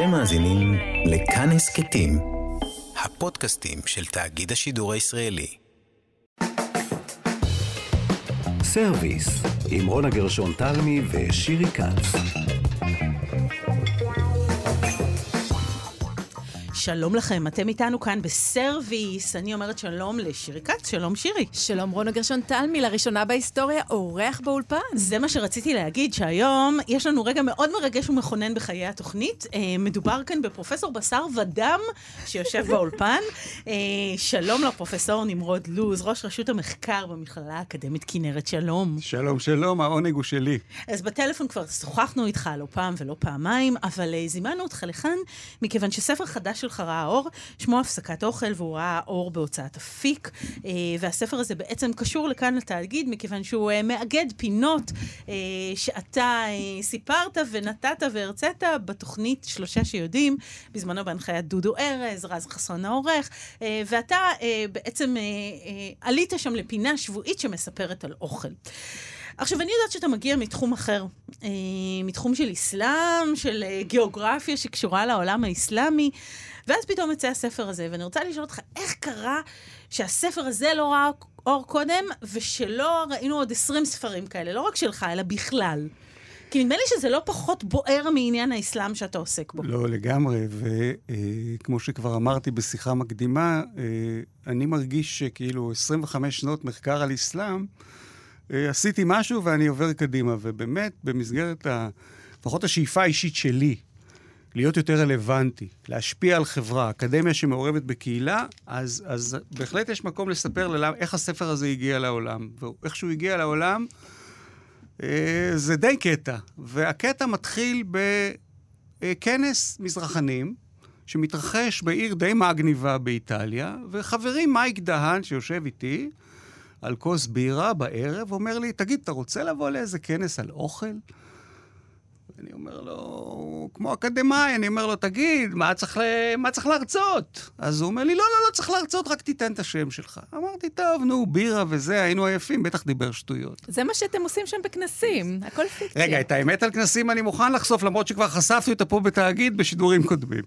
אתם מאזינים לכאן הסכתים, הפודקאסטים של תאגיד השידור הישראלי. סרוויס, עם רונה גרשון תלמי ושירי כץ. שלום לכם, אתם איתנו כאן בסרוויס. אני אומרת שלום לשירי כץ, שלום שירי. שלום רונה גרשון תלמי, לראשונה בהיסטוריה, אורח באולפן. זה מה שרציתי להגיד, שהיום יש לנו רגע מאוד מרגש ומכונן בחיי התוכנית. אה, מדובר כאן בפרופסור בשר ודם שיושב באולפן. אה, שלום לפרופסור נמרוד לוז, ראש רשות המחקר במכללה האקדמית כנרת, שלום. שלום, שלום, העונג הוא שלי. אז בטלפון כבר שוחחנו איתך לא פעם ולא פעמיים, אבל אה, זימנו אותך לכאן מכיוון שספר חדש שלך ראה אור, שמו הפסקת אוכל, והוא ראה אור בהוצאת אפיק. אה, והספר הזה בעצם קשור לכאן לתאגיד, מכיוון שהוא אה, מאגד פינות אה, שאתה סיפרת ונתת והרצית בתוכנית שלושה שיודעים, בזמנו בהנחיית דודו ארז, רז חסון העורך, ואתה בעצם עלית שם לפינה שבועית שמספרת על אוכל. עכשיו, אני יודעת שאתה מגיע מתחום אחר, מתחום של אסלאם, של גיאוגרפיה שקשורה לעולם האסלאמי, ואז פתאום יצא הספר הזה, ואני רוצה לשאול אותך, איך קרה שהספר הזה לא ראה אור קודם, ושלא ראינו עוד 20 ספרים כאלה, לא רק שלך, אלא בכלל? כי נדמה לי שזה לא פחות בוער מעניין האסלאם שאתה עוסק בו. לא, לגמרי, וכמו אה, שכבר אמרתי בשיחה מקדימה, אה, אני מרגיש שכאילו 25 שנות מחקר על אסלאם, אה, עשיתי משהו ואני עובר קדימה. ובאמת, במסגרת, ה... לפחות השאיפה האישית שלי, להיות יותר רלוונטי, להשפיע על חברה, אקדמיה שמעורבת בקהילה, אז, אז בהחלט יש מקום לספר ללמה, איך הספר הזה הגיע לעולם. ואיך שהוא הגיע לעולם, אה, זה די קטע. והקטע מתחיל בכנס מזרחנים, שמתרחש בעיר די מגניבה באיטליה, וחברי מייק דהן, שיושב איתי, על כוס בירה בערב, אומר לי, תגיד, אתה רוצה לבוא לאיזה כנס על אוכל? אני אומר לו, כמו אקדמאי, אני אומר לו, תגיד, מה צריך, מה צריך להרצות? אז הוא אומר לי, לא, לא, לא צריך להרצות, רק תיתן את השם שלך. אמרתי, טוב, נו, בירה וזה, היינו עייפים, בטח דיבר שטויות. זה מה שאתם עושים שם בכנסים, הכל פיקציה. רגע, את האמת על כנסים אני מוכן לחשוף, למרות שכבר חשפתי אותה פה בתאגיד בשידורים קודמים.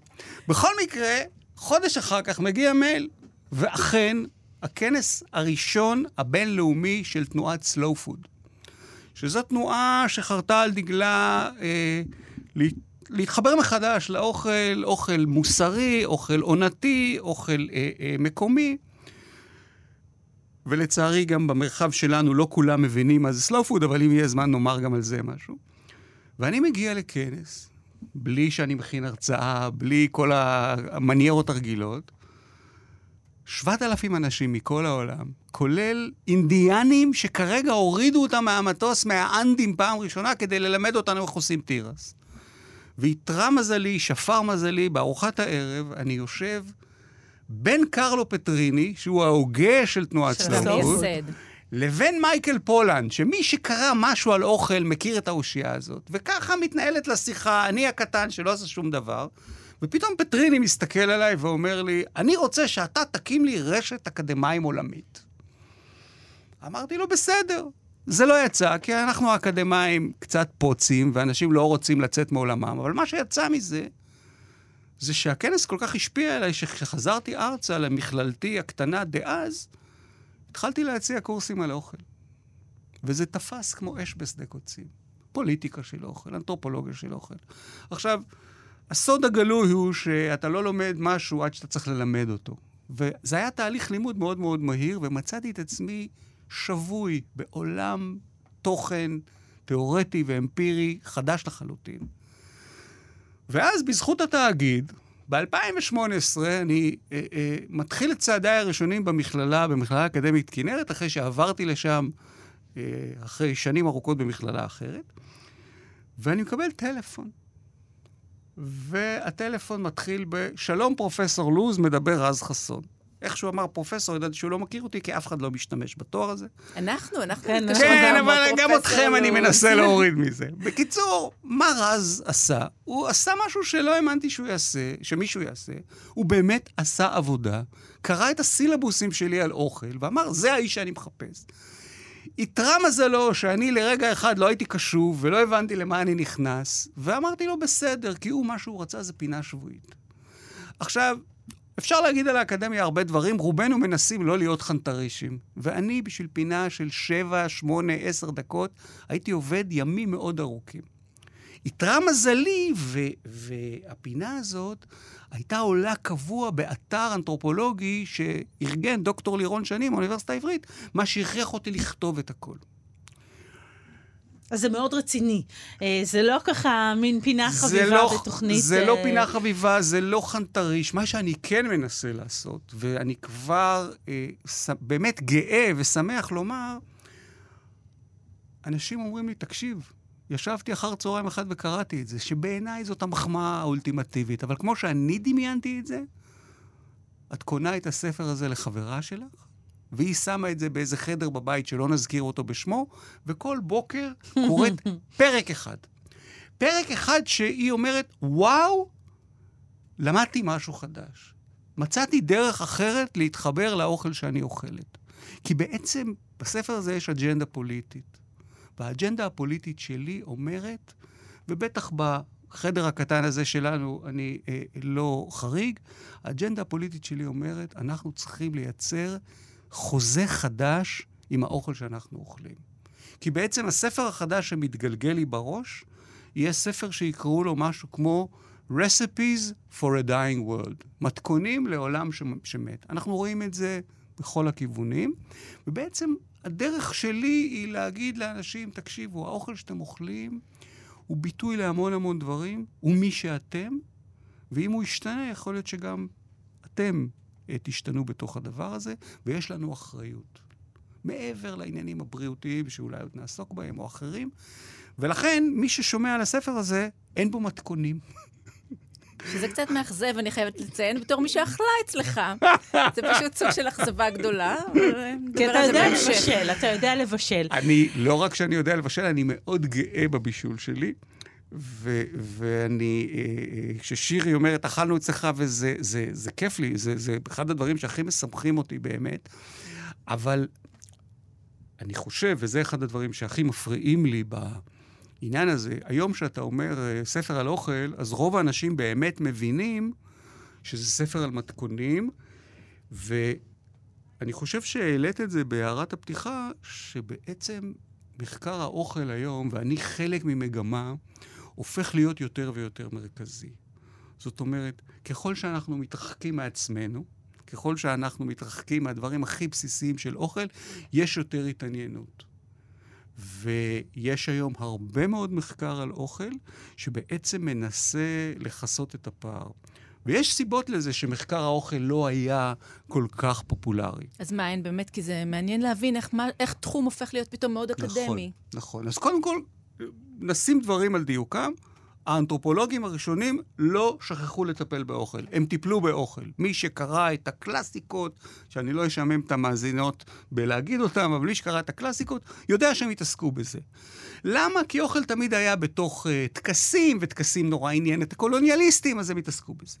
בכל מקרה, חודש אחר כך מגיע מייל, ואכן, הכנס הראשון הבינלאומי של תנועת סלואו פוד. שזו תנועה שחרתה על דגלה אה, להתחבר מחדש לאוכל, אוכל מוסרי, אוכל עונתי, אוכל אה, אה, מקומי. ולצערי גם במרחב שלנו לא כולם מבינים מה זה סלואו פוד, אבל אם יהיה זמן נאמר גם על זה משהו. ואני מגיע לכנס, בלי שאני מכין הרצאה, בלי כל המניירות הרגילות, 7,000 אנשים מכל העולם, כולל אינדיאנים שכרגע הורידו אותם מהמטוס מהאנדים פעם ראשונה כדי ללמד אותנו איך עושים תירס. ואיתרע מזלי, שפר מזלי, בארוחת הערב אני יושב בין קרלו פטריני, שהוא ההוגה של תנועת סלאמות, לבין מייקל פולנד, שמי שקרא משהו על אוכל מכיר את האושייה הזאת. וככה מתנהלת לשיחה, אני הקטן שלא עושה שום דבר. ופתאום פטריני מסתכל עליי ואומר לי, אני רוצה שאתה תקים לי רשת אקדמאים עולמית. אמרתי לו, בסדר. זה לא יצא, כי אנחנו האקדמאים קצת פוצים, ואנשים לא רוצים לצאת מעולמם, אבל מה שיצא מזה, זה שהכנס כל כך השפיע עליי, שכשחזרתי ארצה למכללתי הקטנה דאז, התחלתי להציע קורסים על אוכל. וזה תפס כמו אש בשדה קוצים. פוליטיקה של אוכל, אנתרופולוגיה של אוכל. עכשיו, הסוד הגלוי הוא שאתה לא לומד משהו עד שאתה צריך ללמד אותו. וזה היה תהליך לימוד מאוד מאוד מהיר, ומצאתי את עצמי שבוי בעולם תוכן תיאורטי ואמפירי חדש לחלוטין. ואז בזכות התאגיד, ב-2018 אני אה, אה, מתחיל את צעדיי הראשונים במכללה, במכללה האקדמית כנרת, אחרי שעברתי לשם אה, אחרי שנים ארוכות במכללה אחרת, ואני מקבל טלפון והטלפון מתחיל בשלום פרופסור לוז, מדבר רז חסון. איך שהוא אמר פרופסור, ידעתי שהוא לא מכיר אותי, כי אף אחד לא משתמש בתואר הזה. אנחנו, אנחנו כן, כן אבל גם אתכם אני מנסה להוריד מזה. בקיצור, מה רז עשה? הוא עשה משהו שלא האמנתי שהוא יעשה, שמישהו יעשה. הוא באמת עשה עבודה, קרא את הסילבוסים שלי על אוכל, ואמר, זה האיש שאני מחפש. איתרע מזלו שאני לרגע אחד לא הייתי קשוב ולא הבנתי למה אני נכנס, ואמרתי לו בסדר, כי הוא, מה שהוא רצה זה פינה שבועית. עכשיו, אפשר להגיד על האקדמיה הרבה דברים, רובנו מנסים לא להיות חנטרישים. ואני, בשביל פינה של 7, 8, 10 דקות, הייתי עובד ימים מאוד ארוכים. איתרע מזלי, ו- והפינה הזאת הייתה עולה קבוע באתר אנתרופולוגי שארגן דוקטור לירון שני מהאוניברסיטה העברית, מה שהכריח אותי לכתוב את הכל. אז זה מאוד רציני. אה, זה לא ככה מין פינה חביבה לא, בתוכנית... זה לא אה, פינה חביבה, זה לא חנטריש. מה שאני כן מנסה לעשות, ואני כבר אה, ס, באמת גאה ושמח לומר, אנשים אומרים לי, תקשיב, ישבתי אחר צהריים אחד וקראתי את זה, שבעיניי זאת המחמאה האולטימטיבית, אבל כמו שאני דמיינתי את זה, את קונה את הספר הזה לחברה שלך, והיא שמה את זה באיזה חדר בבית שלא נזכיר אותו בשמו, וכל בוקר קוראת פרק אחד. פרק אחד שהיא אומרת, וואו, למדתי משהו חדש. מצאתי דרך אחרת להתחבר לאוכל שאני אוכלת. כי בעצם בספר הזה יש אג'נדה פוליטית. והאג'נדה הפוליטית שלי אומרת, ובטח בחדר הקטן הזה שלנו אני אה, לא חריג, האג'נדה הפוליטית שלי אומרת, אנחנו צריכים לייצר חוזה חדש עם האוכל שאנחנו אוכלים. כי בעצם הספר החדש שמתגלגל לי בראש, יהיה ספר שיקראו לו משהו כמו Recipes for a Dying World, מתכונים לעולם שמת. אנחנו רואים את זה בכל הכיוונים, ובעצם הדרך שלי היא להגיד לאנשים, תקשיבו, האוכל שאתם אוכלים הוא ביטוי להמון המון דברים, הוא מי שאתם, ואם הוא ישתנה, יכול להיות שגם אתם אה, תשתנו בתוך הדבר הזה, ויש לנו אחריות. מעבר לעניינים הבריאותיים שאולי עוד נעסוק בהם, או אחרים. ולכן, מי ששומע על הספר הזה, אין בו מתכונים. שזה קצת מאכזב, אני חייבת לציין, בתור מי שאכלה אצלך. זה פשוט סוג של אכזבה גדולה, כי אתה יודע לבשל, אתה יודע לבשל. אני, לא רק שאני יודע לבשל, אני מאוד גאה בבישול שלי. ו- ואני, אה, אה, כששירי אומרת, אכלנו אצלך וזה זה, זה כיף לי, זה, זה אחד הדברים שהכי משמחים אותי באמת, אבל אני חושב, וזה אחד הדברים שהכי מפריעים לי בעניין הזה, היום שאתה אומר אה, ספר על אוכל, אז רוב האנשים באמת מבינים שזה ספר על מתכונים, ואני חושב שהעלית את זה בהערת הפתיחה, שבעצם מחקר האוכל היום, ואני חלק ממגמה, הופך להיות יותר ויותר מרכזי. זאת אומרת, ככל שאנחנו מתרחקים מעצמנו, ככל שאנחנו מתרחקים מהדברים הכי בסיסיים של אוכל, יש יותר התעניינות. ויש היום הרבה מאוד מחקר על אוכל שבעצם מנסה לכסות את הפער. ויש סיבות לזה שמחקר האוכל לא היה כל כך פופולרי. אז מה, אין באמת? כי זה מעניין להבין איך, מה, איך תחום הופך להיות פתאום מאוד נכון, אקדמי. נכון. אז קודם כל, נשים דברים על דיוקם. האנתרופולוגים הראשונים לא שכחו לטפל באוכל, הם טיפלו באוכל. מי שקרא את הקלאסיקות, שאני לא אשעמם את המאזינות בלהגיד אותם, אבל מי שקרא את הקלאסיקות, יודע שהם התעסקו בזה. למה? כי אוכל תמיד היה בתוך uh, טקסים, וטקסים נורא עניין את הקולוניאליסטים, אז הם התעסקו בזה.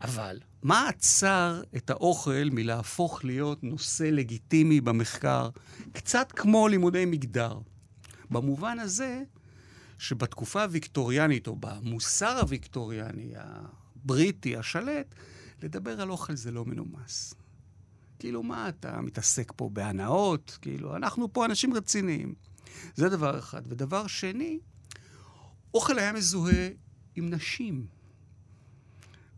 אבל מה עצר את האוכל מלהפוך להיות נושא לגיטימי במחקר, קצת כמו לימודי מגדר? במובן הזה, שבתקופה הוויקטוריאנית, או במוסר הוויקטוריאני, הבריטי, השלט, לדבר על אוכל זה לא מנומס. כאילו, מה אתה מתעסק פה בהנאות? כאילו, אנחנו פה אנשים רציניים. זה דבר אחד. ודבר שני, אוכל היה מזוהה עם נשים.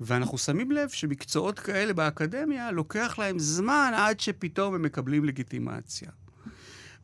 ואנחנו שמים לב שמקצועות כאלה באקדמיה, לוקח להם זמן עד שפתאום הם מקבלים לגיטימציה.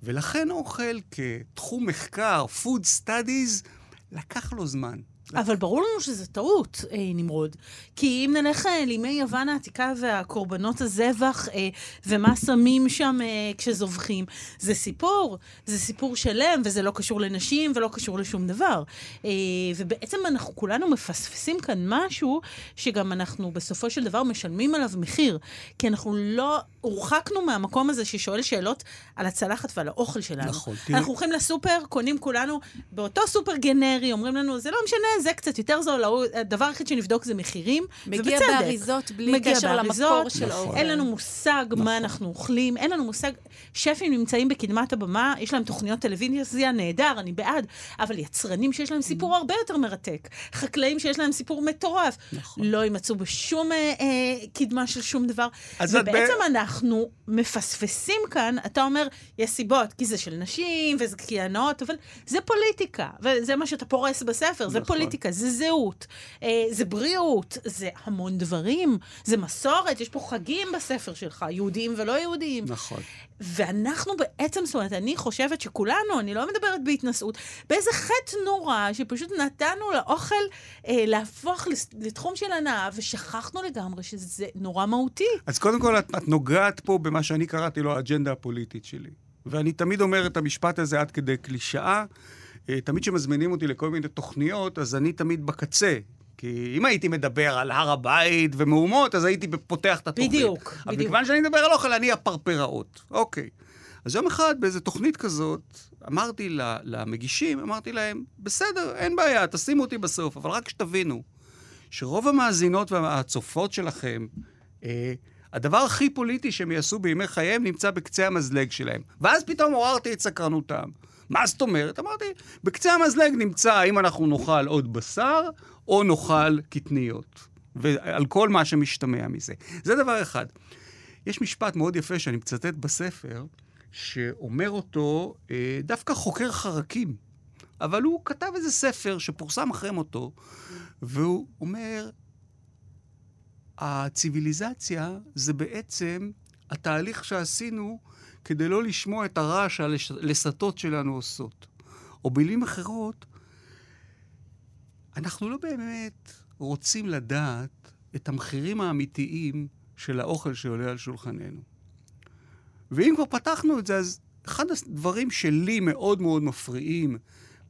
ולכן אוכל כתחום מחקר, food studies, לקח לו זמן. אבל ברור לנו שזו טעות, אה, נמרוד. כי אם נלך אה, לימי יוון העתיקה והקורבנות הזבח, אה, ומה שמים שם אה, כשזובחים, זה סיפור, זה סיפור שלם, וזה לא קשור לנשים ולא קשור לשום דבר. אה, ובעצם אנחנו כולנו מפספסים כאן משהו, שגם אנחנו בסופו של דבר משלמים עליו מחיר. כי אנחנו לא, הורחקנו מהמקום הזה ששואל שאלות על הצלחת ועל האוכל שלנו. נכון, תראי. אנחנו הולכים לסופר, קונים כולנו באותו סופר גנרי, אומרים לנו, זה לא משנה, הזה קצת יותר זול, הדבר היחיד שנבדוק זה מחירים, מגיע ובצדק. באריזות בלי מגיע קשר באריזות, למקור של נכון. האוכל. אין לנו מושג מה אנחנו אוכלים, אין לנו מושג. שפים נמצאים בקדמת הבמה, יש להם תוכניות טלוויזיה נהדר, אני בעד, אבל יצרנים שיש להם סיפור הרבה יותר מרתק. חקלאים שיש להם סיפור מטורף. נכון. לא יימצאו בשום אה, אה, קדמה של שום דבר. את ב- ובעצם אנחנו מפספסים כאן, אתה אומר, יש סיבות, כי זה של נשים, וזה כי הנאות, אבל זה פוליטיקה, וזה מה שאתה פורס בספר, זה נכון. פוליטיקה, זה זהות, אה, זה בריאות, זה המון דברים, זה מסורת, יש פה חגים בספר שלך, יהודיים ולא יהודיים. נכון. ואנחנו בעצם, זאת אומרת, אני חושבת שכולנו, אני לא מדברת בהתנשאות, באיזה חטא נורא, שפשוט נתנו לאוכל אה, להפוך לתחום של הנאה, ושכחנו לגמרי שזה נורא מהותי. אז קודם כל, את, את נוגעת פה במה שאני קראתי לו האג'נדה הפוליטית שלי. ואני תמיד אומר את המשפט הזה עד כדי קלישאה. אה, תמיד כשמזמינים אותי לכל מיני תוכניות, אז אני תמיד בקצה. כי אם הייתי מדבר על הר הבית ומהומות, אז הייתי פותח את התוכנית. בדיוק, אבל בדיוק. מכיוון שאני מדבר על אוכל, אני הפרפראות. אוקיי. אז יום אחד, באיזו תוכנית כזאת, אמרתי למגישים, אמרתי להם, בסדר, אין בעיה, תשימו אותי בסוף, אבל רק שתבינו, שרוב המאזינות והצופות שלכם, אה, הדבר הכי פוליטי שהם יעשו בימי חייהם נמצא בקצה המזלג שלהם. ואז פתאום עוררתי את סקרנותם. מה זאת אומרת? אמרתי, בקצה המזלג נמצא האם אנחנו נאכל עוד בשר או נאכל קטניות. ועל כל מה שמשתמע מזה. זה דבר אחד. יש משפט מאוד יפה שאני מצטט בספר, שאומר אותו אה, דווקא חוקר חרקים. אבל הוא כתב איזה ספר שפורסם אחרי מותו, והוא אומר, הציוויליזציה זה בעצם התהליך שעשינו כדי לא לשמוע את הרעש שהלסתות שלנו עושות. או במילים אחרות, אנחנו לא באמת רוצים לדעת את המחירים האמיתיים של האוכל שעולה על שולחננו. ואם כבר פתחנו את זה, אז אחד הדברים שלי מאוד מאוד מפריעים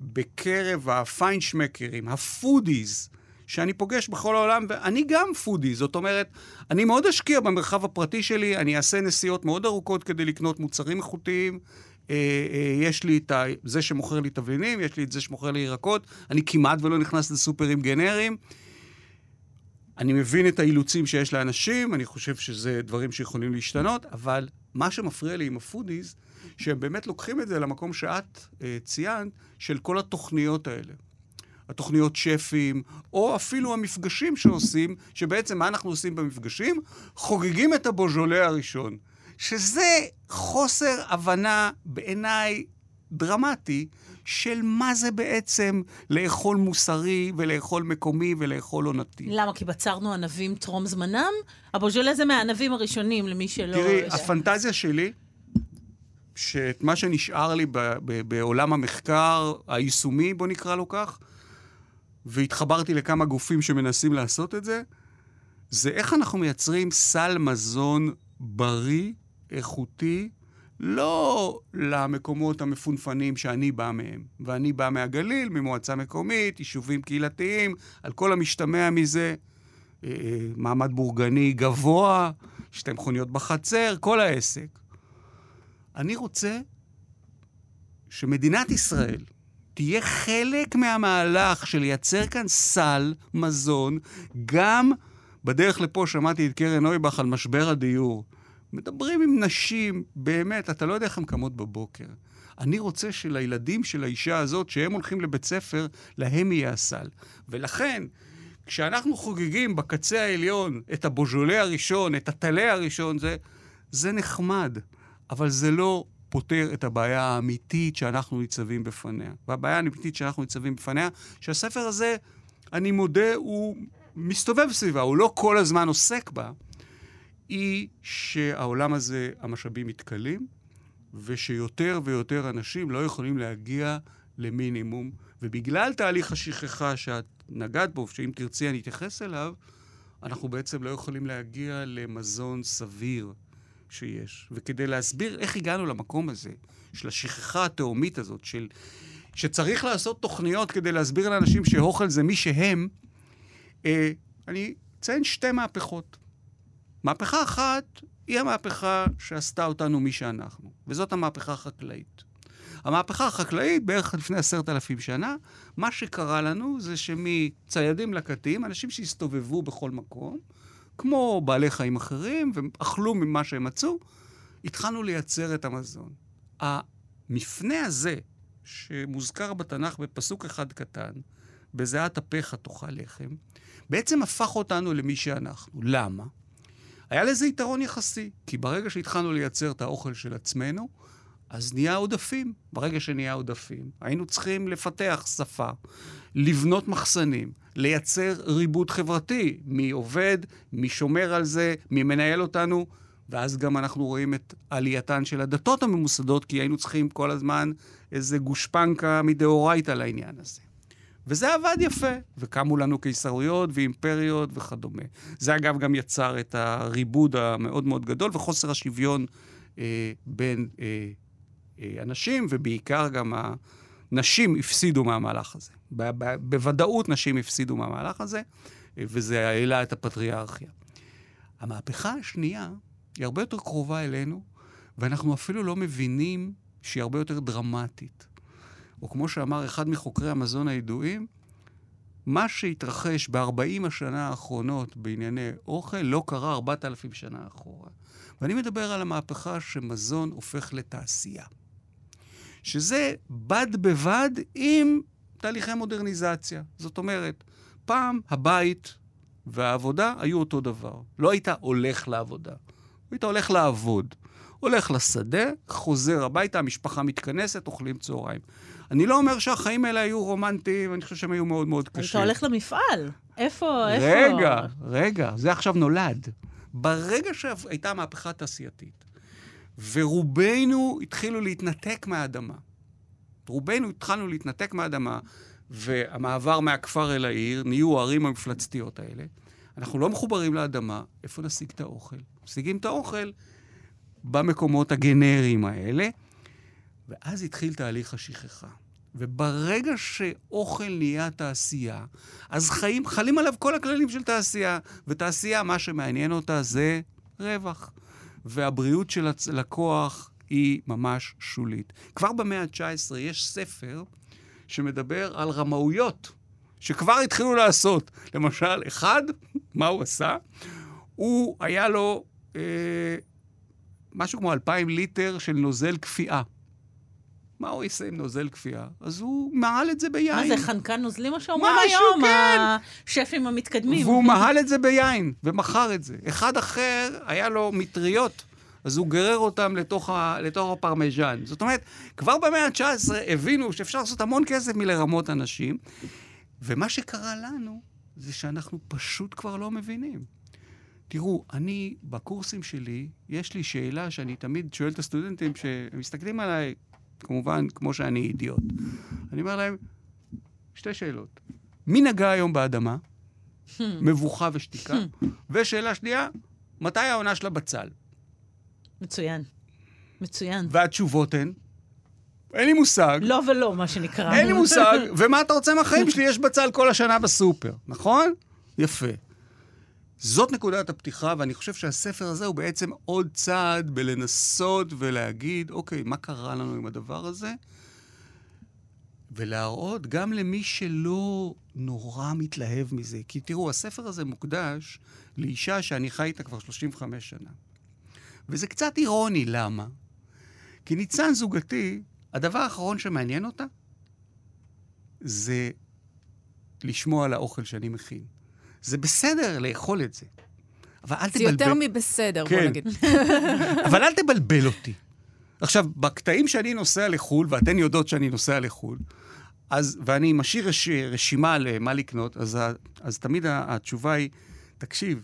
בקרב הפיינשמקרים, ה foodies, שאני פוגש בכל העולם, ואני גם foodie, זאת אומרת, אני מאוד אשקיע במרחב הפרטי שלי, אני אעשה נסיעות מאוד ארוכות כדי לקנות מוצרים איכותיים. אה, אה, יש לי את. זה שמוכר לי תבלינים, יש לי את זה שמוכר לי ירקות, אני כמעט ולא נכנס לסופרים גנריים. אני מבין את האילוצים שיש לאנשים, אני חושב שזה דברים שיכולים להשתנות, אבל מה שמפריע לי עם ה foodies, שהם באמת לוקחים את זה למקום שאת אה, ציינת, של כל התוכניות האלה. התוכניות שפים, או אפילו המפגשים שעושים, שבעצם מה אנחנו עושים במפגשים? חוגגים את הבוז'ולה הראשון. שזה חוסר הבנה בעיניי דרמטי של מה זה בעצם לאכול מוסרי ולאכול מקומי ולאכול עונתי. למה? כי בצרנו ענבים טרום זמנם? הבוז'ולה זה מהענבים הראשונים, למי שלא... תראי. הפנטזיה שלי, שאת מה שנשאר לי ב- ב- בעולם המחקר היישומי, בוא נקרא לו כך, והתחברתי לכמה גופים שמנסים לעשות את זה, זה איך אנחנו מייצרים סל מזון בריא, איכותי, לא למקומות המפונפנים שאני בא מהם. ואני בא מהגליל, ממועצה מקומית, יישובים קהילתיים, על כל המשתמע מזה, אה, מעמד בורגני גבוה, שתי מכוניות בחצר, כל העסק. אני רוצה שמדינת ישראל תהיה חלק מהמהלך של לייצר כאן סל מזון, גם בדרך לפה שמעתי את קרן נויבך על משבר הדיור. מדברים עם נשים, באמת, אתה לא יודע איך הן קמות בבוקר. אני רוצה שלילדים של האישה הזאת, שהם הולכים לבית ספר, להם יהיה הסל. ולכן, כשאנחנו חוגגים בקצה העליון את הבוז'ולה הראשון, את הטלה הראשון, זה, זה נחמד, אבל זה לא פותר את הבעיה האמיתית שאנחנו ניצבים בפניה. והבעיה האמיתית שאנחנו ניצבים בפניה, שהספר הזה, אני מודה, הוא מסתובב סביבה, הוא לא כל הזמן עוסק בה, היא שהעולם הזה, המשאבים מתכלים, ושיותר ויותר אנשים לא יכולים להגיע למינימום, ובגלל תהליך השכחה שאת נגעת בו, שאם תרצי אני אתייחס אליו, אנחנו בעצם לא יכולים להגיע למזון סביר שיש. וכדי להסביר איך הגענו למקום הזה, של השכחה התהומית הזאת, של... שצריך לעשות תוכניות כדי להסביר לאנשים שאוכל זה מי שהם, אה, אני אציין שתי מהפכות. מהפכה אחת היא המהפכה שעשתה אותנו מי שאנחנו, וזאת המהפכה החקלאית. המהפכה החקלאית, בערך לפני עשרת אלפים שנה, מה שקרה לנו זה שמציידים לקטים, אנשים שהסתובבו בכל מקום, כמו בעלי חיים אחרים, ואכלו ממה שהם מצאו, התחלנו לייצר את המזון. המפנה הזה, שמוזכר בתנ"ך בפסוק אחד קטן, בזיעת אפיך תאכל לחם, בעצם הפך אותנו למי שאנחנו. למה? היה לזה יתרון יחסי, כי ברגע שהתחלנו לייצר את האוכל של עצמנו, אז נהיה עודפים. ברגע שנהיה עודפים, היינו צריכים לפתח שפה, לבנות מחסנים, לייצר ריבוד חברתי, מי עובד, מי שומר על זה, מי מנהל אותנו, ואז גם אנחנו רואים את עלייתן של הדתות הממוסדות, כי היינו צריכים כל הזמן איזה גושפנקה מדאורייתא לעניין הזה. וזה עבד יפה, וקמו לנו קיסרויות ואימפריות וכדומה. זה אגב גם יצר את הריבוד המאוד מאוד גדול וחוסר השוויון אה, בין אה, אה, אנשים, ובעיקר גם הנשים הפסידו מהמהלך הזה. בוודאות נשים הפסידו מהמהלך הזה, וזה העלה את הפטריארכיה. המהפכה השנייה היא הרבה יותר קרובה אלינו, ואנחנו אפילו לא מבינים שהיא הרבה יותר דרמטית. או כמו שאמר אחד מחוקרי המזון הידועים, מה שהתרחש ב-40 השנה האחרונות בענייני אוכל לא קרה 4,000 שנה אחורה. ואני מדבר על המהפכה שמזון הופך לתעשייה. שזה בד בבד עם תהליכי מודרניזציה. זאת אומרת, פעם הבית והעבודה היו אותו דבר. לא היית הולך לעבודה, היית הולך לעבוד. הולך לשדה, חוזר הביתה, המשפחה מתכנסת, אוכלים צהריים. אני לא אומר שהחיים האלה היו רומנטיים, אני חושב שהם היו מאוד מאוד קשים. אתה הולך למפעל. איפה, איפה? רגע, רגע, זה עכשיו נולד. ברגע שהייתה מהפכה תעשייתית, ורובנו התחילו להתנתק מהאדמה, רובנו התחלנו להתנתק מהאדמה, והמעבר מהכפר אל העיר, נהיו הערים המפלצתיות האלה, אנחנו לא מחוברים לאדמה, איפה נשיג את האוכל? משיגים את האוכל במקומות הגנריים האלה, ואז התחיל תהליך השכחה. וברגע שאוכל נהיה תעשייה, אז חיים, חלים עליו כל הכללים של תעשייה. ותעשייה, מה שמעניין אותה זה רווח. והבריאות של הלקוח היא ממש שולית. כבר במאה ה-19 יש ספר שמדבר על רמאויות, שכבר התחילו לעשות. למשל, אחד, מה הוא עשה? הוא, היה לו אה, משהו כמו אלפיים ליטר של נוזל כפייה. מה הוא יעשה עם נוזל קפיאה? אז הוא מהל את זה ביין. מה זה, חנקן נוזלי, מה שאומרים משהו, היום, כן. השפים המתקדמים. והוא מהל את זה ביין, ומכר את זה. אחד אחר, היה לו מטריות, אז הוא גרר אותם לתוך, ה, לתוך הפרמז'ן. זאת אומרת, כבר במאה ה-19 הבינו שאפשר לעשות המון כסף מלרמות אנשים, ומה שקרה לנו זה שאנחנו פשוט כבר לא מבינים. תראו, אני, בקורסים שלי, יש לי שאלה שאני תמיד שואל את הסטודנטים שמסתכלים עליי, כמובן, כמו שאני אידיוט. אני אומר להם, שתי שאלות. מי נגע היום באדמה? מבוכה ושתיקה. ושאלה שנייה, מתי העונה של הבצל? מצוין. מצוין. והתשובות הן, אין לי מושג. לא ולא, מה שנקרא. אין לי מושג, ומה אתה רוצה מהחיים שלי? יש בצל כל השנה בסופר, נכון? יפה. זאת נקודת הפתיחה, ואני חושב שהספר הזה הוא בעצם עוד צעד בלנסות ולהגיד, אוקיי, מה קרה לנו עם הדבר הזה? ולהראות גם למי שלא נורא מתלהב מזה. כי תראו, הספר הזה מוקדש לאישה שאני חי איתה כבר 35 שנה. וזה קצת אירוני, למה? כי ניצן זוגתי, הדבר האחרון שמעניין אותה זה לשמוע על האוכל שאני מכין. זה בסדר לאכול את זה, אבל אל זה תבלבל... יותר מבסדר, בוא כן. נגיד. אבל אל תבלבל אותי. עכשיו, בקטעים שאני נוסע לחו"ל, ואתן יודעות שאני נוסע לחו"ל, אז, ואני משאיר רש, רשימה למה לקנות, אז, אז תמיד התשובה היא, תקשיב,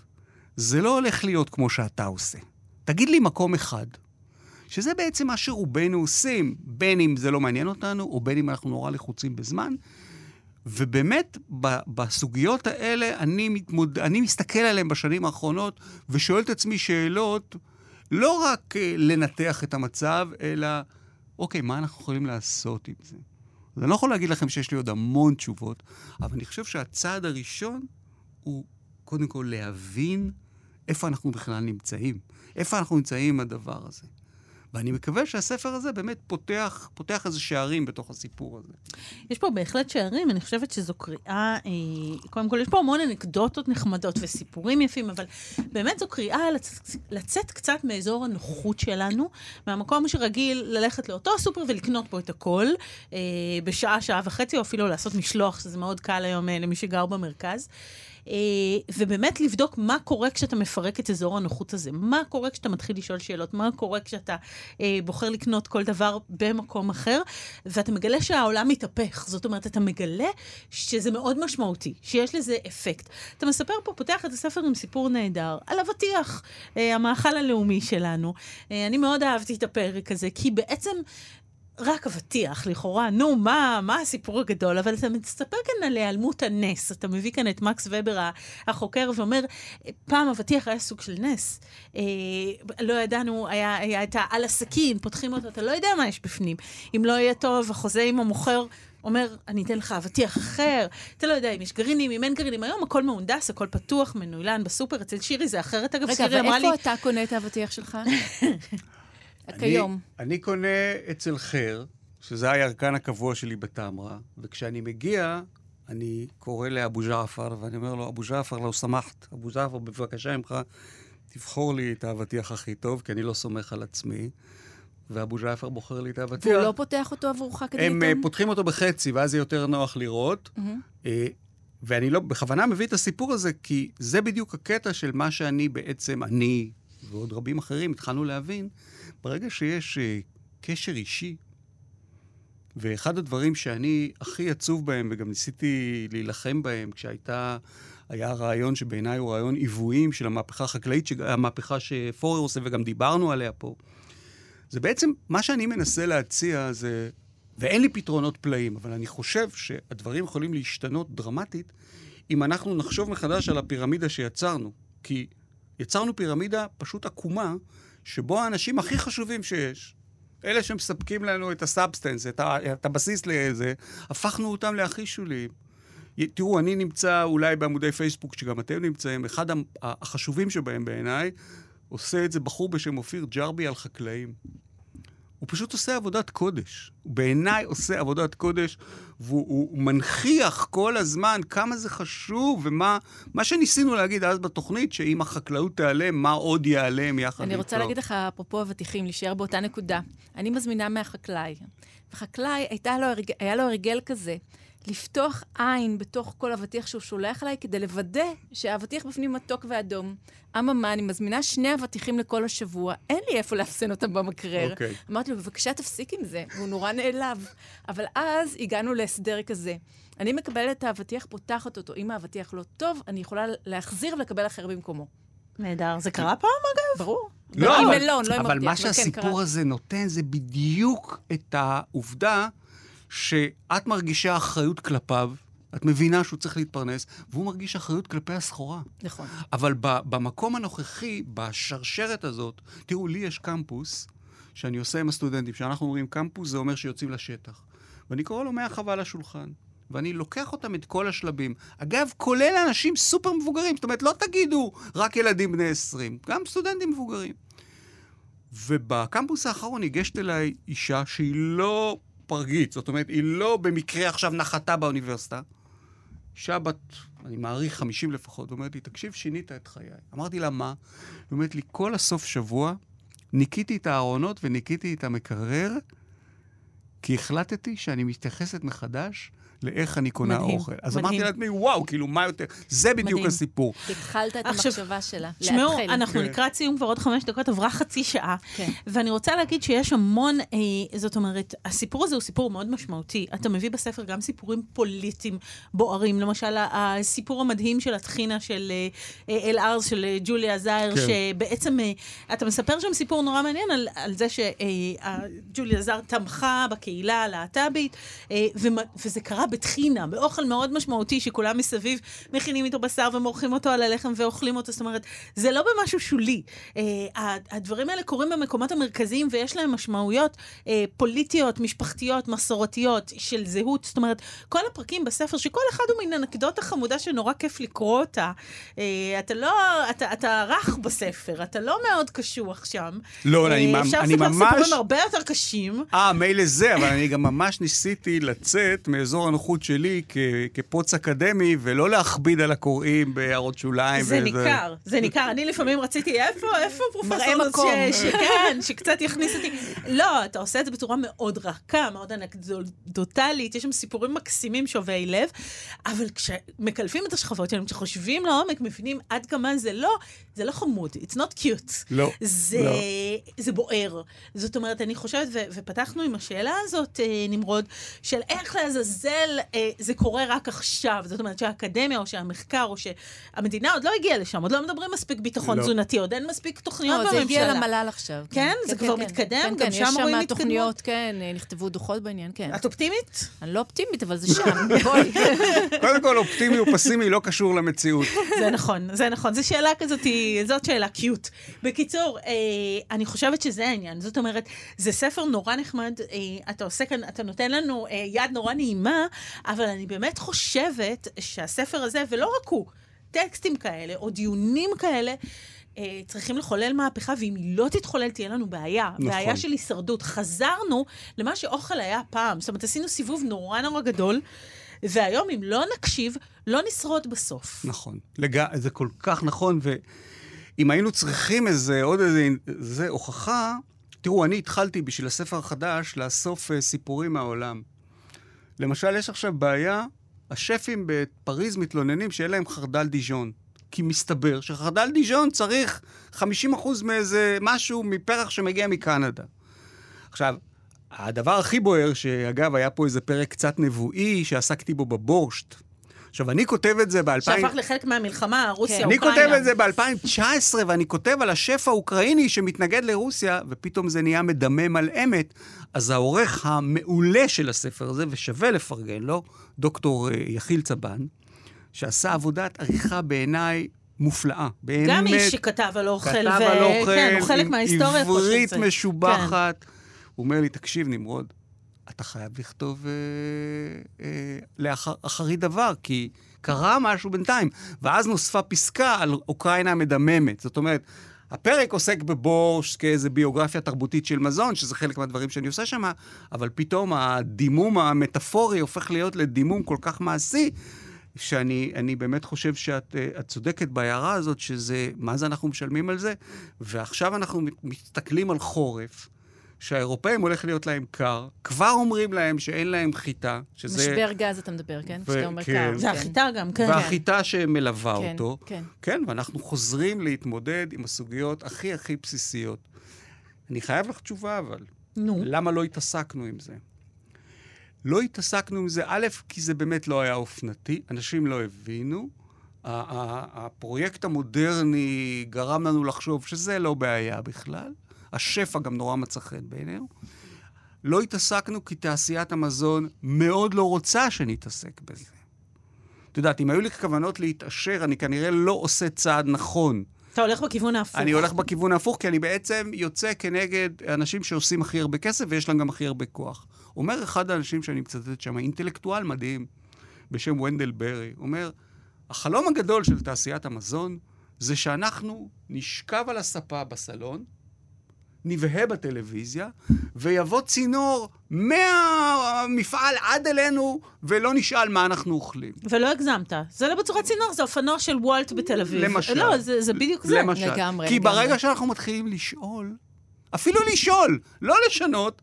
זה לא הולך להיות כמו שאתה עושה. תגיד לי מקום אחד, שזה בעצם מה שרובנו עושים, בין אם זה לא מעניין אותנו, או בין אם אנחנו נורא לחוצים בזמן. ובאמת, בסוגיות האלה, אני, מתמוד... אני מסתכל עליהן בשנים האחרונות, ושואל את עצמי שאלות, לא רק uh, לנתח את המצב, אלא, אוקיי, מה אנחנו יכולים לעשות עם זה? אז אני לא יכול להגיד לכם שיש לי עוד המון תשובות, אבל אני חושב שהצעד הראשון הוא קודם כל להבין איפה אנחנו בכלל נמצאים, איפה אנחנו נמצאים עם הדבר הזה. ואני מקווה שהספר הזה באמת פותח, פותח איזה שערים בתוך הסיפור הזה. יש פה בהחלט שערים, אני חושבת שזו קריאה, אה, קודם כל, יש פה המון אנקדוטות נחמדות וסיפורים יפים, אבל באמת זו קריאה לצ... לצאת קצת מאזור הנוחות שלנו, מהמקום שרגיל ללכת לאותו סופר ולקנות פה את הכל, אה, בשעה, שעה וחצי, או אפילו לעשות משלוח, שזה מאוד קל היום אה, למי שגר במרכז. ובאמת לבדוק מה קורה כשאתה מפרק את אזור הנוחות הזה, מה קורה כשאתה מתחיל לשאול שאלות, מה קורה כשאתה אה, בוחר לקנות כל דבר במקום אחר, ואתה מגלה שהעולם מתהפך. זאת אומרת, אתה מגלה שזה מאוד משמעותי, שיש לזה אפקט. אתה מספר פה, פותח את הספר עם סיפור נהדר, על אבטיח, אה, המאכל הלאומי שלנו. אה, אני מאוד אהבתי את הפרק הזה, כי בעצם רק אבטיח, לכאורה, נו, מה, מה הסיפור הגדול? אבל אתה מספר כאן על היעלמות הנס. אתה מביא כאן את מקס ובר, החוקר, ואומר, פעם אבטיח היה סוג של נס. אה, לא ידענו, היה, היה את העל הסכין, פותחים אותו, אתה לא יודע מה יש בפנים. אם לא יהיה טוב, החוזה עם המוכר... אומר, אני אתן לך אבטיח אחר, אתה לא יודע אם יש גרעינים, אם אין גרעינים. היום הכל מהונדס, הכל פתוח, מנוילן בסופר. אצל שירי זה אחרת, אגב, רגע, שירי אמרה לי... רגע, ואיפה אתה קונה את האבטיח שלך? כיום. אני, קונה אצל חר, שזה הירקן הקבוע שלי בטמרה, וכשאני מגיע, אני קורא לאבו ג'עפר, ואני אומר לו, אבו ג'עפר, לא שמחת. אבו ג'עפר, בבקשה ממך, תבחור לי את האבטיח הכי טוב, כי אני לא סומך על עצמי. ואבו ג'עפר בוחר לי את האבטיח. והוא לא פותח אותו עבורך כדי הם לטעום? uh, פותחים אותו בחצי, ואז זה יותר נוח לראות. מהמם. Uh, ואני לא, בכוונה מביא את הסיפור הזה, כי זה בדיוק הקטע של מה שאני בעצם, אני ועוד רבים אחרים, התחלנו להבין, ברגע שיש uh, קשר אישי, ואחד הדברים שאני הכי עצוב בהם, וגם ניסיתי להילחם בהם, כשהייתה, היה רעיון שבעיניי הוא רעיון עיוועים של המהפכה החקלאית, המהפכה שפורר עושה, וגם דיברנו עליה פה. זה בעצם, מה שאני מנסה להציע זה, ואין לי פתרונות פלאים, אבל אני חושב שהדברים יכולים להשתנות דרמטית אם אנחנו נחשוב מחדש על הפירמידה שיצרנו. כי יצרנו פירמידה פשוט עקומה, שבו האנשים הכי חשובים שיש, אלה שמספקים לנו את ה substance, את, ה, את הבסיס לזה, הפכנו אותם להכי שוליים. תראו, אני נמצא אולי בעמודי פייסבוק, שגם אתם נמצאים, אחד החשובים שבהם בעיניי, עושה את זה בחור בשם אופיר ג'רבי על חקלאים. הוא פשוט עושה עבודת קודש. הוא בעיניי עושה עבודת קודש, והוא הוא מנכיח כל הזמן כמה זה חשוב, ומה מה שניסינו להגיד אז בתוכנית, שאם החקלאות תיעלם, מה עוד ייעלם יחד אני איתו. רוצה להגיד לך, אפרופו אבטיחים, להישאר באותה נקודה. אני מזמינה מהחקלאי. וחקלאי, לו, היה לו הרגל כזה, לפתוח עין בתוך כל אבטיח שהוא שולח אליי, כדי לוודא שהאבטיח בפנים מתוק ואדום. אממה, אני מזמינה שני אבטיחים לכל השבוע, אין לי איפה לאפסן אותם במקרר. אוקיי. אמרתי לו, בבקשה תפסיק עם זה, והוא נורא נעלב. אבל אז הגענו להסדר כזה. אני מקבלת את האבטיח, פותחת אותו. אם האבטיח לא טוב, אני יכולה להחזיר ולקבל אחר במקומו. נהדר. זה קרה פעם, אגב? ברור. לא, עם אבל, מלון, לא עם אבל מה כן, שהסיפור קרה. הזה נותן זה בדיוק את העובדה שאת מרגישה אחריות כלפיו, את מבינה שהוא צריך להתפרנס, והוא מרגיש אחריות כלפי הסחורה. נכון. אבל במקום הנוכחי, בשרשרת הזאת, תראו, לי יש קמפוס שאני עושה עם הסטודנטים. כשאנחנו אומרים קמפוס, זה אומר שיוצאים לשטח. ואני קורא לו מהחווה לשולחן. ואני לוקח אותם את כל השלבים. אגב, כולל אנשים סופר מבוגרים. זאת אומרת, לא תגידו רק ילדים בני 20, גם סטודנטים מבוגרים. ובקמפוס האחרון ניגשת אליי אישה שהיא לא פרגית, זאת אומרת, היא לא במקרה עכשיו נחתה באוניברסיטה. אישה בת, אני מעריך 50 לפחות, ואומרת לי, תקשיב, שינית את חיי. אמרתי לה, מה? היא אומרת לי, כל הסוף שבוע ניקיתי את הארונות וניקיתי את המקרר, כי החלטתי שאני מתייחסת מחדש לאיך אני קונה מדהים, אוכל. אז מדהים. אמרתי לעצמי, וואו, כאילו, מה יותר? זה בדיוק מדהים. הסיפור. התחלת את עכשיו, המחשבה שלה, תשמעו. אנחנו כן. לקראת סיום כבר עוד חמש דקות, עברה חצי שעה. כן. ואני רוצה להגיד שיש המון, אה, זאת אומרת, הסיפור הזה הוא סיפור מאוד משמעותי. אתה מביא בספר גם סיפורים פוליטיים בוערים. למשל, הסיפור המדהים של הטחינה של אה, אה, אל ארז, של אה, ג'וליה זייר, כן. שבעצם, אה, אתה מספר שם סיפור נורא מעניין על, על זה שג'וליה זייר תמכה בקהילה הלהט"בית, אה, וזה קרה בטחינה, באוכל מאוד משמעותי, שכולם מסביב מכינים איתו בשר ומורחים אותו על הלחם ואוכלים אותו. זאת אומרת, זה לא במשהו שולי. אה, הדברים האלה קורים במקומות המרכזיים ויש להם משמעויות אה, פוליטיות, משפחתיות, מסורתיות, של זהות. זאת אומרת, כל הפרקים בספר, שכל אחד הוא מין אנקדוטה חמודה שנורא כיף לקרוא אותה. אה, אתה לא, אתה, אתה רך בספר, אתה לא מאוד קשוח שם. לא, אה, אני, ממ- אפשר אני לספר ממש... סיפורים הרבה יותר קשים. אה, מילא זה, אבל אני גם ממש ניסיתי לצאת מאזור הנוחות שלי כ- כפוץ אקדמי, ולא להכביד על הקוראים בהערות שוליים. זה וזה- ניכר, זה ניכר. אני לפעמים רציתי, איפה, איפה פרופסור. ש- שכן, שקצת יכניס אותי. לא, אתה עושה את זה בצורה מאוד רכה, מאוד אנקדוטלית, יש שם סיפורים מקסימים שובי לב, אבל כשמקלפים את השכבות שלהם, כשחושבים לעומק, מבינים עד כמה זה לא, זה לא חמוד, it's not cute. לא, זה, לא. זה בוער. זאת אומרת, אני חושבת, ו- ופתחנו עם השאלה הזאת, אה, נמרוד, של איך לעזאזל אה, זה קורה רק עכשיו. זאת אומרת שהאקדמיה, או שהמחקר, או שהמדינה עוד לא הגיעה לשם, עוד לא מדברים מספיק ביטחון לא. תזונתי, עוד אין מספיק תוכניות לא, בממשלה. זה הגיע למל"ל עכשיו. כן? זה כבר מתקדם? כן, גם כן, שם יש רואים שם התקדמות? תוכניות, כן, אה, נכתבו דוחות בעניין, כן. את אופטימית? אני לא אופטימית, אבל זה שם, בואי. קודם כל, אופטימי ופסימי לא קשור למציאות. זה נכון, זה נכון. זו שאלה כזאת, זאת שאלה קיוט. בקיצור, אה, אני חושבת שזה העניין. זאת אומרת, זה ספר נורא נחמד, אה, אתה עושה כאן, אתה נותן לנו אה, יד נורא נעימה, אבל אני באמת חושבת שהספר הזה, ולא רק הוא, טקסטים כאלה, או דיונים כאלה, אה, צריכים לחולל מהפכה, ואם היא לא תתחולל, תהיה לנו בעיה. נכון. בעיה של הישרדות. חזרנו למה שאוכל היה פעם. זאת אומרת, עשינו סיבוב נורא נורא גדול, והיום, אם לא נקשיב, לא נשרוד בסוף. נכון. לג... זה כל כך נכון, ואם היינו צריכים איזה, עוד איזה, זה הוכחה, תראו, אני התחלתי בשביל הספר החדש לאסוף uh, סיפורים מהעולם. למשל, יש עכשיו בעיה, השפים בפריז מתלוננים שאין להם חרדל דיז'ון. כי מסתבר שחרדל דיז'ון צריך 50% מאיזה משהו מפרח שמגיע מקנדה. עכשיו, הדבר הכי בוער, שאגב, היה פה איזה פרק קצת נבואי, שעסקתי בו בבורשט. עכשיו, אני כותב את זה ב-2000... שהפך לחלק מהמלחמה, רוסיה, אני אוקראינה. כותב את זה ב-2019, ואני כותב על השף האוקראיני שמתנגד לרוסיה, ופתאום זה נהיה מדמם על אמת. אז העורך המעולה של הספר הזה, ושווה לפרגן לו, דוקטור אה, יחיל צבן, שעשה עבודת עריכה בעיניי מופלאה. באמת. גם איש שכתב על אוכל, כתב ו- על אוכל, כן, הוא חלק מההיסטוריה פה של עברית זה. משובחת. הוא אומר לי, תקשיב, נמרוד, אתה חייב לכתוב אה, אה, לאחרי דבר, כי קרה משהו בינתיים. ואז נוספה פסקה על אוקראינה המדממת. זאת אומרת, הפרק עוסק בבורש כאיזו ביוגרפיה תרבותית של מזון, שזה חלק מהדברים שאני עושה שם, אבל פתאום הדימום המטאפורי הופך להיות לדימום כל כך מעשי, שאני אני באמת חושב שאת אה, צודקת בהערה הזאת, שזה, מה זה אנחנו משלמים על זה? ועכשיו אנחנו מסתכלים על חורף. שהאירופאים הולך להיות להם קר, כבר אומרים להם שאין להם חיטה, שזה... משבר גז אתה מדבר, כן? ו- כשאתה אומר כן. קר. זה החיטה גם, כן. והחיטה שמלווה כן, אותו. כן. כן, ואנחנו חוזרים להתמודד עם הסוגיות הכי הכי בסיסיות. אני חייב לך תשובה, אבל. נו. למה לא התעסקנו עם זה? לא התעסקנו עם זה, א', כי זה באמת לא היה אופנתי, אנשים לא הבינו. ה- ה- הפרויקט המודרני גרם לנו לחשוב שזה לא בעיה בכלל. השפע גם נורא מצא חן בעינינו. לא התעסקנו כי תעשיית המזון מאוד לא רוצה שנתעסק בזה. את יודעת, אם היו לי כוונות להתעשר, אני כנראה לא עושה צעד נכון. אתה הולך בכיוון ההפוך. אני הולך בכיוון ההפוך, כי אני בעצם יוצא כנגד אנשים שעושים הכי הרבה כסף ויש להם גם הכי הרבה כוח. אומר אחד האנשים שאני מצטט שם, אינטלקטואל מדהים בשם ונדל ברי, אומר, החלום הגדול של תעשיית המזון זה שאנחנו נשכב על הספה בסלון, נבהה בטלוויזיה, ויבוא צינור מהמפעל עד אלינו, ולא נשאל מה אנחנו אוכלים. ולא הגזמת. זה לא בצורת צינור, זה אופנוע של וולט בתל אביב. למשל. לא, זה, זה בדיוק זה. למשל. לגמרי, כי לגמרי. ברגע שאנחנו מתחילים לשאול, אפילו לשאול, לא לשנות,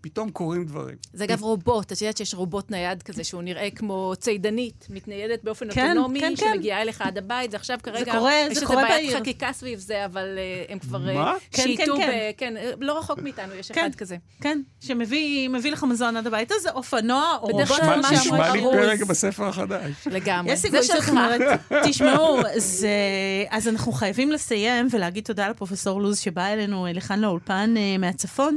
פתאום קורים דברים. זה אגב רובוט, את יודעת שיש רובוט נייד כזה שהוא נראה כמו צידנית, מתניידת באופן כן, אוטונומי, כן, כן. שמגיעה אליך עד הבית, זה עכשיו כרגע... קורה- זה יש קורה איזה בעיית בעיר. חקיקה סביב זה, אבל אה, הם כבר... אה, מה? כן, שייטו כן, ב- כן, אה, לא רחוק מאיתנו, יש כן. אחד כזה. כן, שמביא מביא לך מזון עד הבית, זה אופנוע או בדרך רובוט. כלל כמו מה שאמרו, נשמע לי. פרק בספר החדש. לגמרי. יש סיכוי זה שאת שלך. אומרת, תשמעו, זה... אז אנחנו חייבים לסיים ולהגיד תודה לפרופסור לוז שבא אלינו לכאן לאולפן מהצפון.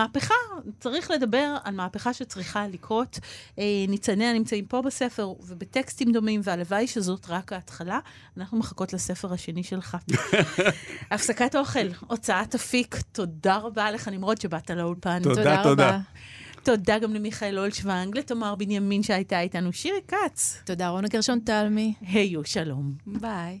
מה מהפכה, צריך לדבר על מהפכה שצריכה לקרות. אה, ניצניה נמצאים פה בספר ובטקסטים דומים, והלוואי שזאת רק ההתחלה. אנחנו מחכות לספר השני שלך. הפסקת אוכל, הוצאת אפיק, תודה רבה לך, נמרוד, שבאת לאולפן. תודה, תודה. רבה. תודה גם למיכאל אולשוונג, לתמר בנימין שהייתה איתנו, שירי כץ. תודה, רונה גרשון תלמי. היו שלום. ביי.